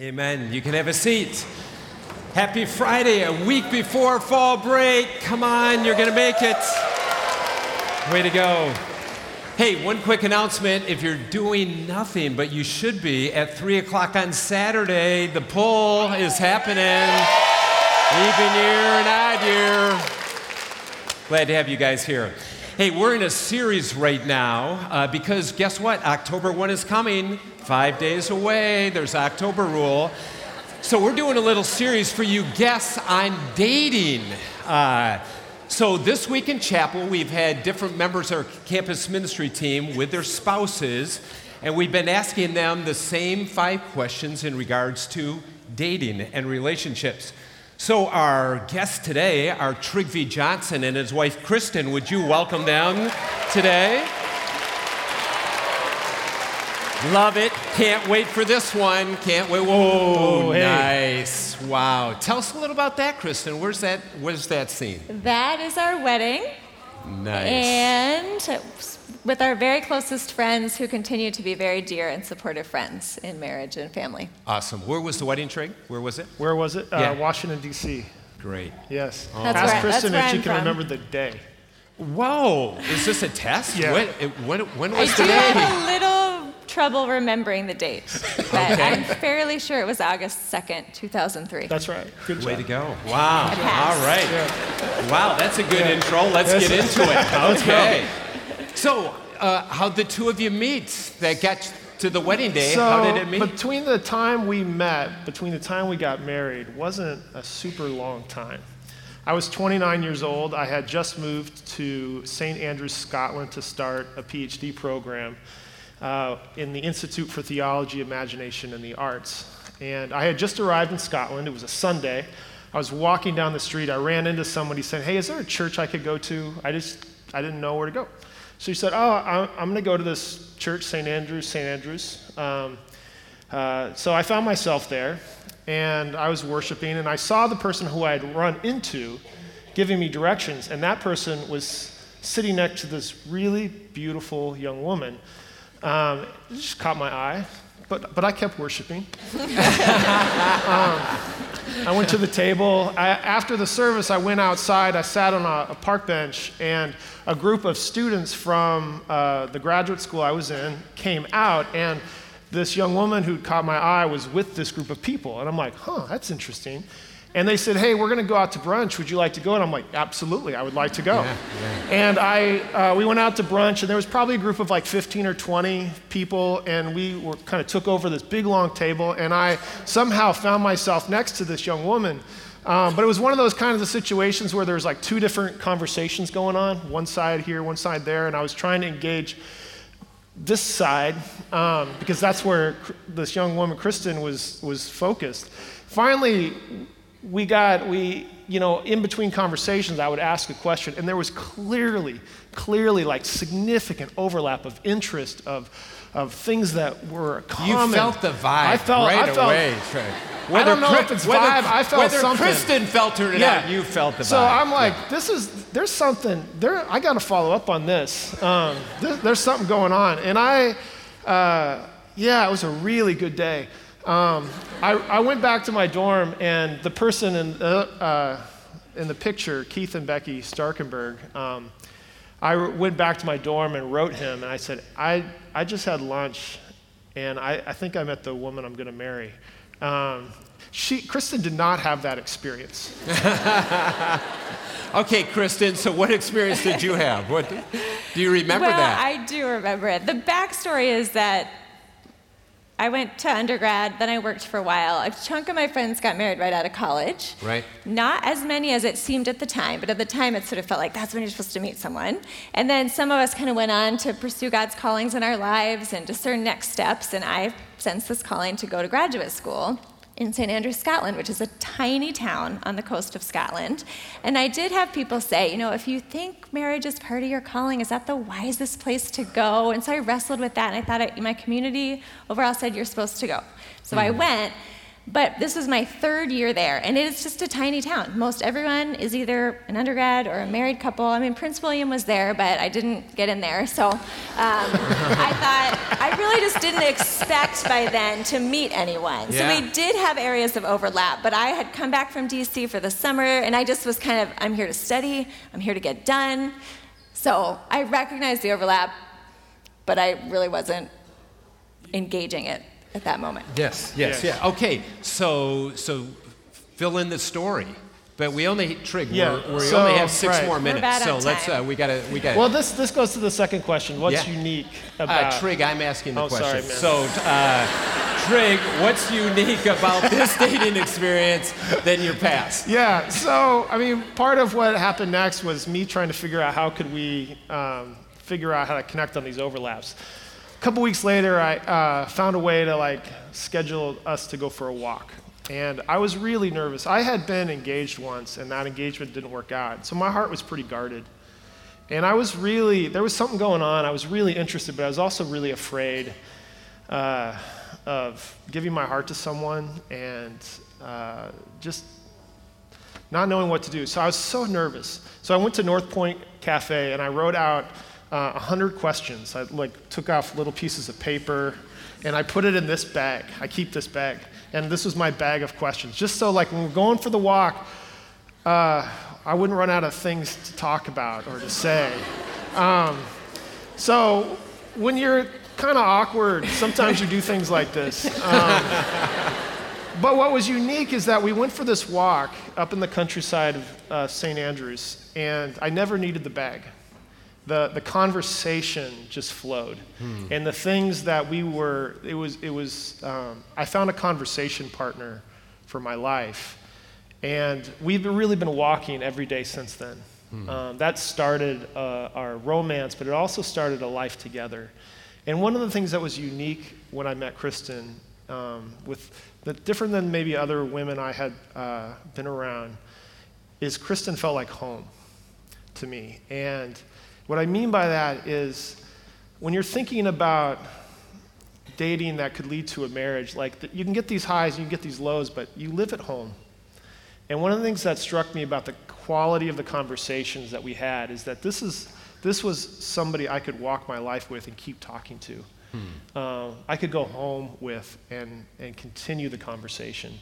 Amen. You can have a seat. Happy Friday, a week before fall break. Come on, you're going to make it. Way to go. Hey, one quick announcement. If you're doing nothing, but you should be, at 3 o'clock on Saturday, the Pull is happening. Even year and odd year. Glad to have you guys here. Hey, we're in a series right now uh, because guess what? October 1 is coming. Five days away. There's October Rule. So we're doing a little series for you guests on dating. Uh, so this week in chapel, we've had different members of our campus ministry team with their spouses, and we've been asking them the same five questions in regards to dating and relationships. So our guests today are Trygve Johnson and his wife Kristen. Would you welcome them today? Love it. Can't wait for this one. Can't wait. Whoa, Oh, hey. nice. Wow. Tell us a little about that, Kristen. Where's that? Where's that scene? That is our wedding, Nice. and with our very closest friends who continue to be very dear and supportive friends in marriage and family. awesome. Where was the wedding trig? Where was it? Where was it? Uh, Washington, D.C. Great. Yes. That's Ask where- Kristen that's if she can I'm from. remember the day. Whoa. Is this a test? Yeah. When, it- when, when I was do today? have a little trouble remembering the date, but Okay. I'm fairly sure it was August 2nd, 2003. That's right. Good job. Way to go. Wow. passed. All right. Wow, that's a good intro. Let's Yes. get into it. Let's go. Okay. So, uh, how'd the two of you meet that got to the wedding day? So How did it meet? between the time we met, between the time we got married, wasn't a super long time. I was 29 years old. I had just moved to St. Andrews, Scotland to start a PhD program uh, in the Institute for Theology, Imagination, and the Arts. And I had just arrived in Scotland. It was a Sunday. I was walking down the street. I ran into somebody saying, Hey, is there a church I could go to? I just, I didn't know where to go. So he said, Oh, I- I'm going to go to this church, St. Andrews, St. Andrews. Um, uh, so I found myself there, and I was worshiping, and I saw the person who I had run into giving me directions, and that person was sitting next to this really beautiful young woman. Um, it just caught my eye, but, but I kept worshiping. I went to the table. I, after the service, I went outside. I sat on a, a park bench, and a group of students from uh, the graduate school I was in came out, and this young woman who caught my eye was with this group of people. And I'm like, huh, that's interesting. And they said, hey, we're going to go out to brunch. Would you like to go? And I'm like, absolutely, I would like to go. And I, uh, we went out to brunch, and there was probably a group of like 15 or 20 people, and we were kind of took over this big long table, and I somehow found myself next to this young woman. Um, but it was one of those kinds of situations where there's like two different conversations going on, one side here, one side there, and I was trying to engage this side um, because that's where this young woman, Kristen, was was focused. Finally, we got we you know in between conversations i would ask a question and there was clearly clearly like significant overlap of interest of of things that were common. you felt the vibe i felt right i felt away. Trey. I don't know Kri- if it's whether, vibe, I felt whether something. Kristen filtered it out, you felt the so vibe. So I'm like, this is there's something there. I got to follow up on this. Um, there- There's something going on, and I, uh, yeah, it was a really good day. Um, I, I went back to my dorm, and the person in the, uh, in the picture, Keith and Becky Starkenberg, um, I went back to my dorm and wrote him, and I said, I, I just had lunch, and I, I think I met the woman I'm going to marry. Um, she, Kristen did not have that experience. okay, Kristen, so what experience did you have? What, do you remember well, that? I do remember it. The backstory is that I went to undergrad, then I worked for a while. A chunk of my friends got married right out of college. Right. Not as many as it seemed at the time, but at the time it sort of felt like that's when you're supposed to meet someone. And then some of us kind of went on to pursue God's callings in our lives and discern next steps. And I sensed this calling to go to graduate school in St. Andrews, Scotland, which is a tiny town on the coast of Scotland. And I did have people say, you know, if you think marriage is part of your calling, is that the wisest place to go? And so I wrestled with that, and I thought I, my community overall said you're supposed to go. So I hmm. went. But this was my third year there, and it is just a tiny town. Most everyone is either an undergrad or a married couple. I mean, Prince William was there, but I didn't get in there. So um, I thought, I really just didn't expect by then to meet anyone. Yeah. So we did have areas of overlap, but I had come back from DC for the summer, and I just was kind of, I'm here to study, I'm here to get done. So I recognized the overlap, but I really wasn't engaging it at that moment. Yes, yes, Yes. yeah. Okay, so so fill in the story. But we only Trig, Yeah, we're, we so- only have six right. more We're minutes. bad so on let's uh, we gotta we gotta Well, this, this goes to the second question. What's Yeah. unique uh, about Trig, I'm asking the Oh, question. sorry, man. so uh, Trig, what's unique about this dating experience than your past? Yeah, so I mean, part of what happened next was me trying to figure out how could we um, figure out how to connect on these overlaps. Couple weeks later, I uh, found a way to like schedule us to go for a walk, and I was really nervous. I had been engaged once, and that engagement didn't work out, so my heart was pretty guarded. And I was really there was something going on. I was really interested, but I was also really afraid uh, of giving my heart to someone and uh, just not knowing what to do. So I was so nervous. So I went to North Point Cafe and I wrote out uh, 100 questions. I like took off little pieces of paper and I put it in this bag. I keep this bag. And this was my bag of questions. Just so like when we're going for the walk, uh, I wouldn't run out of things to talk about or to say. Um, so when you're kind of awkward, sometimes you do things like this. Um, but what was unique is that we went for this walk up in the countryside of uh, St. Andrews, and I never needed the bag. The, the conversation just flowed. And the things that we were, it was, it was um, I found a conversation partner for my life. And we've really been walking every day since then. Um, that started uh, our romance, but it also started a life together. And one of the things that was unique when I met Kristen, um, with the, different than maybe other women I had uh, been around, is Kristen felt like home to me. And what I mean by that is when you're thinking about dating that could lead to a marriage, like the, you can get these highs, and you can get these lows, but you live at home. And one of the things that struck me about the quality of the conversations that we had is that this is this was somebody I could walk my life with and keep talking to. Uh, I could go home with and and continue the conversation,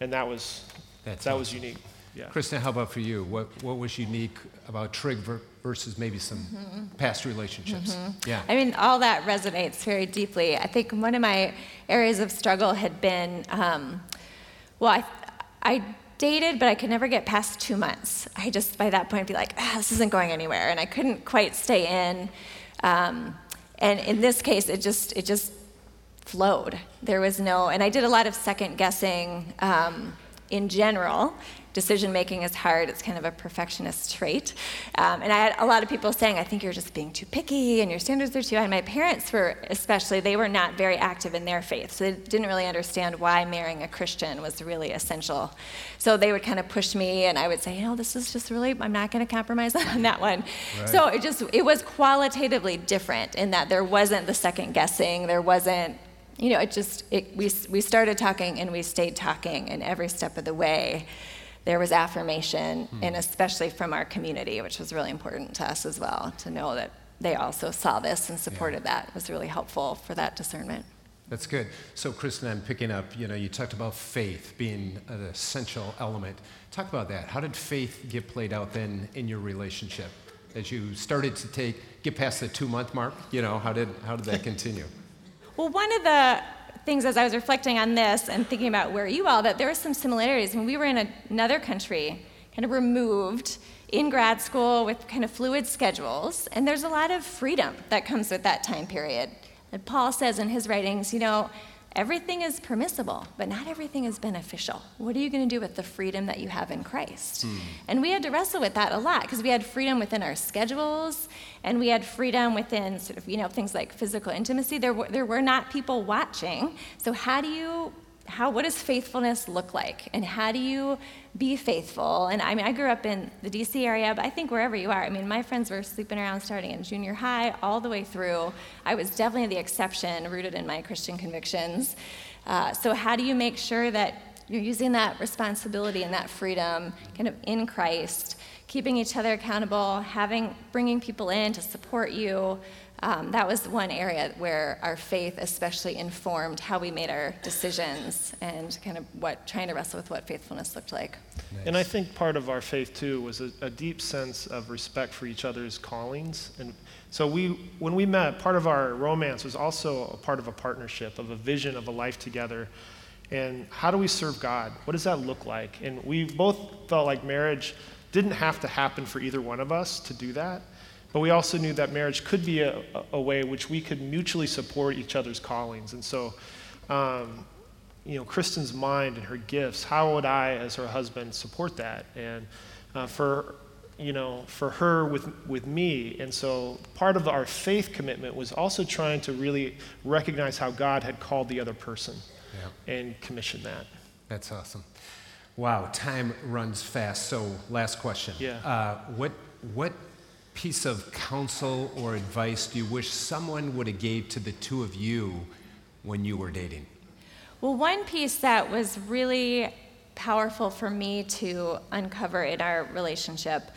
and that was That's that was unique. Yeah. Kristen, how about for you? What what was unique about Trig versus maybe some past relationships? Yeah. I mean, all that resonates very deeply. I think one of my areas of struggle had been, um, well, I, I dated, but I could never get past two months. I just, by that point, be like, ah, this isn't going anywhere, and I couldn't quite stay in. Um, and in this case, it just, it just flowed. There was no, and I did a lot of second guessing um, in general. Decision making is hard. It's kind of a perfectionist trait. Um, and I had a lot of people saying, I think you're just being too picky and your standards are too high. My parents were, especially, they were not very active in their faith. So they didn't really understand why marrying a Christian was really essential. So they would kind of push me, and I would say, you know, this is just really, I'm not going to compromise on that one. So it just, it was qualitatively different in that there wasn't the second guessing, there wasn't you know, it just, it, we, we started talking and we stayed talking, and every step of the way, there was affirmation, hmm. and especially from our community, which was really important to us as well, to know that they also saw this and supported that was really helpful for that discernment. That's good. So, Kristen, I'm picking up, you know, you talked about faith being an essential element. Talk about that. How did faith get played out then in your relationship? As you started to take, get past the two month mark, you know, how did, how did that continue? Well, one of the things as I was reflecting on this and thinking about where you all, that there were some similarities. When we were in another country, kind of removed in grad school with kind of fluid schedules, and there's a lot of freedom that comes with that time period. And Paul says in his writings, you know, everything is permissible, but not everything is beneficial. What are you going to do with the freedom that you have in Christ? Hmm. And we had to wrestle with that a lot because we had freedom within our schedules and we had freedom within sort of, you know, things like physical intimacy. There were, there were not people watching. So how do you how what does faithfulness look like? And how do you be faithful? And i mean i grew up in the dc area but i think wherever you are i mean my friends were sleeping around starting in junior high all the way through. I was definitely the exception rooted in my christian convictions. Uh, so, how do you make sure that you're using that responsibility and that freedom kind of in Christ, keeping each other accountable, having, bringing people in to support you? Um, that was one area where our faith especially informed how we made our decisions and kind of what trying to wrestle with what faithfulness looked like. Nice. And I think part of our faith too was a, a, deep sense of respect for each other's callings. And so we, when we met, part of our romance was also a part of a partnership, of a vision of a life together. And how do we serve God? What does that look like? And we both felt like marriage didn't have to happen for either one of us to do that. But we also knew that marriage could be a, a way which we could mutually support each other's callings. And so, um, you know, Kristen's mind and her gifts, how would I, as her husband, support that? And uh, for, you know, for her with, with me. And so part of our faith commitment was also trying to really recognize how God had called the other person yeah. and commission that. That's awesome. Wow, time runs fast. So, last question. Yeah. Uh, what, what piece of counsel or advice do you wish someone would have gave to the two of you when you were dating? Well, one piece that was really powerful for me to uncover in our relationship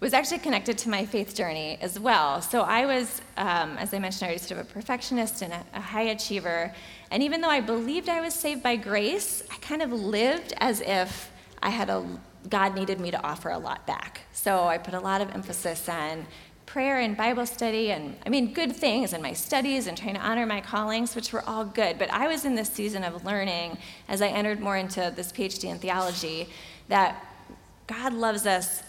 was actually connected to my faith journey as well. So I was, um, as I mentioned, I was sort of a perfectionist and a, a high achiever. And even though I believed I was saved by grace, I kind of lived as if I had a God needed me to offer a lot back. So I put a lot of emphasis on prayer and Bible study, and I mean, good things in my studies and trying to honor my callings, which were all good. But I was in this season of learning as I entered more into this PhD in theology that God loves us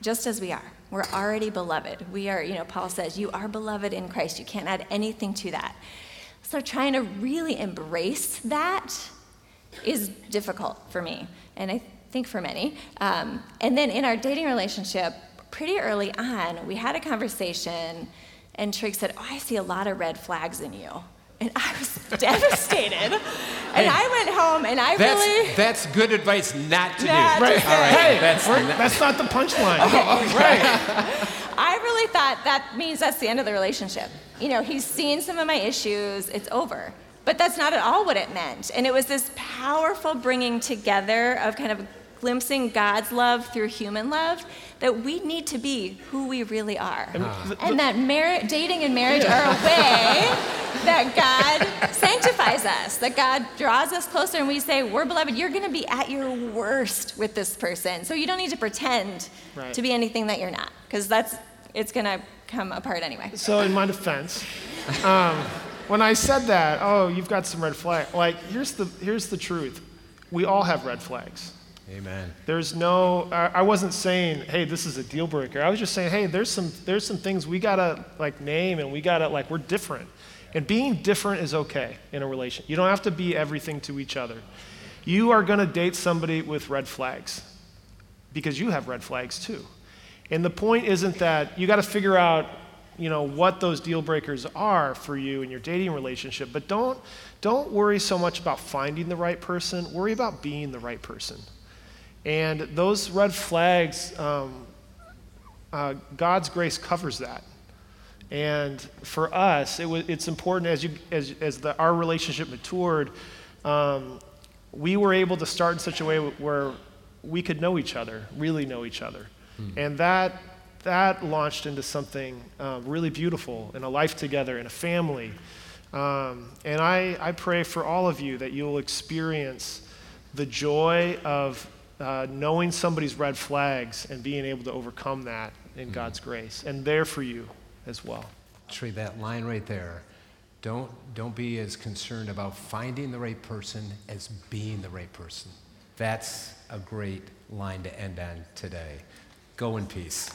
just as we are. We're already beloved. We are, you know, Paul says, you are beloved in Christ. You can't add anything to that. So trying to really embrace that is difficult for me. And I think for many. Um, and then in our dating relationship, pretty early on, we had a conversation, and Trig said, Oh, I see a lot of red flags in you. And I was devastated. and hey, I went home and I that's, really. That's good advice not to not do. Right. All right. Hey, that's, not, that's not the punchline. Okay. Oh, right. I really thought that means that's the end of the relationship. You know, he's seen some of my issues, it's over. But that's not at all what it meant. And it was this powerful bringing together of kind of glimpsing God's love through human love, that we need to be who we really are. Uh-huh. And that mar- dating and marriage are a way that God sanctifies us, that God draws us closer and we say, We're beloved, you're going to be at your worst with this person. So you don't need to pretend right. to be anything that you're not, because that's, it's going to come apart anyway. So, in my defense, um, when I said that, oh, you've got some red flags, like, here's the, here's the truth. We all have red flags. Amen. There's no, I wasn't saying, hey, this is a deal breaker. I was just saying, hey, there's some, there's some things we gotta like name and we gotta, like, we're different. And being different is okay in a relation. You don't have to be everything to each other. You are gonna date somebody with red flags because you have red flags too. And the point isn't that you gotta figure out, you know, what those deal breakers are for you in your dating relationship, but don't, don't worry so much about finding the right person, worry about being the right person. And those red flags, um, uh, God's grace covers that. And for us, it w- it's important as, you, as, as the, our relationship matured, um, we were able to start in such a way where we could know each other, really know each other. Hmm. And that, that launched into something uh, really beautiful in a life together, in a family. Um, and I, I pray for all of you that you'll experience the joy of uh, knowing somebody's red flags and being able to overcome that in mm-hmm. God's grace, and there for you as well. Trey, that line right there. Don't, don't be as concerned about finding the right person as being the right person. That's a great line to end on today. Go in peace.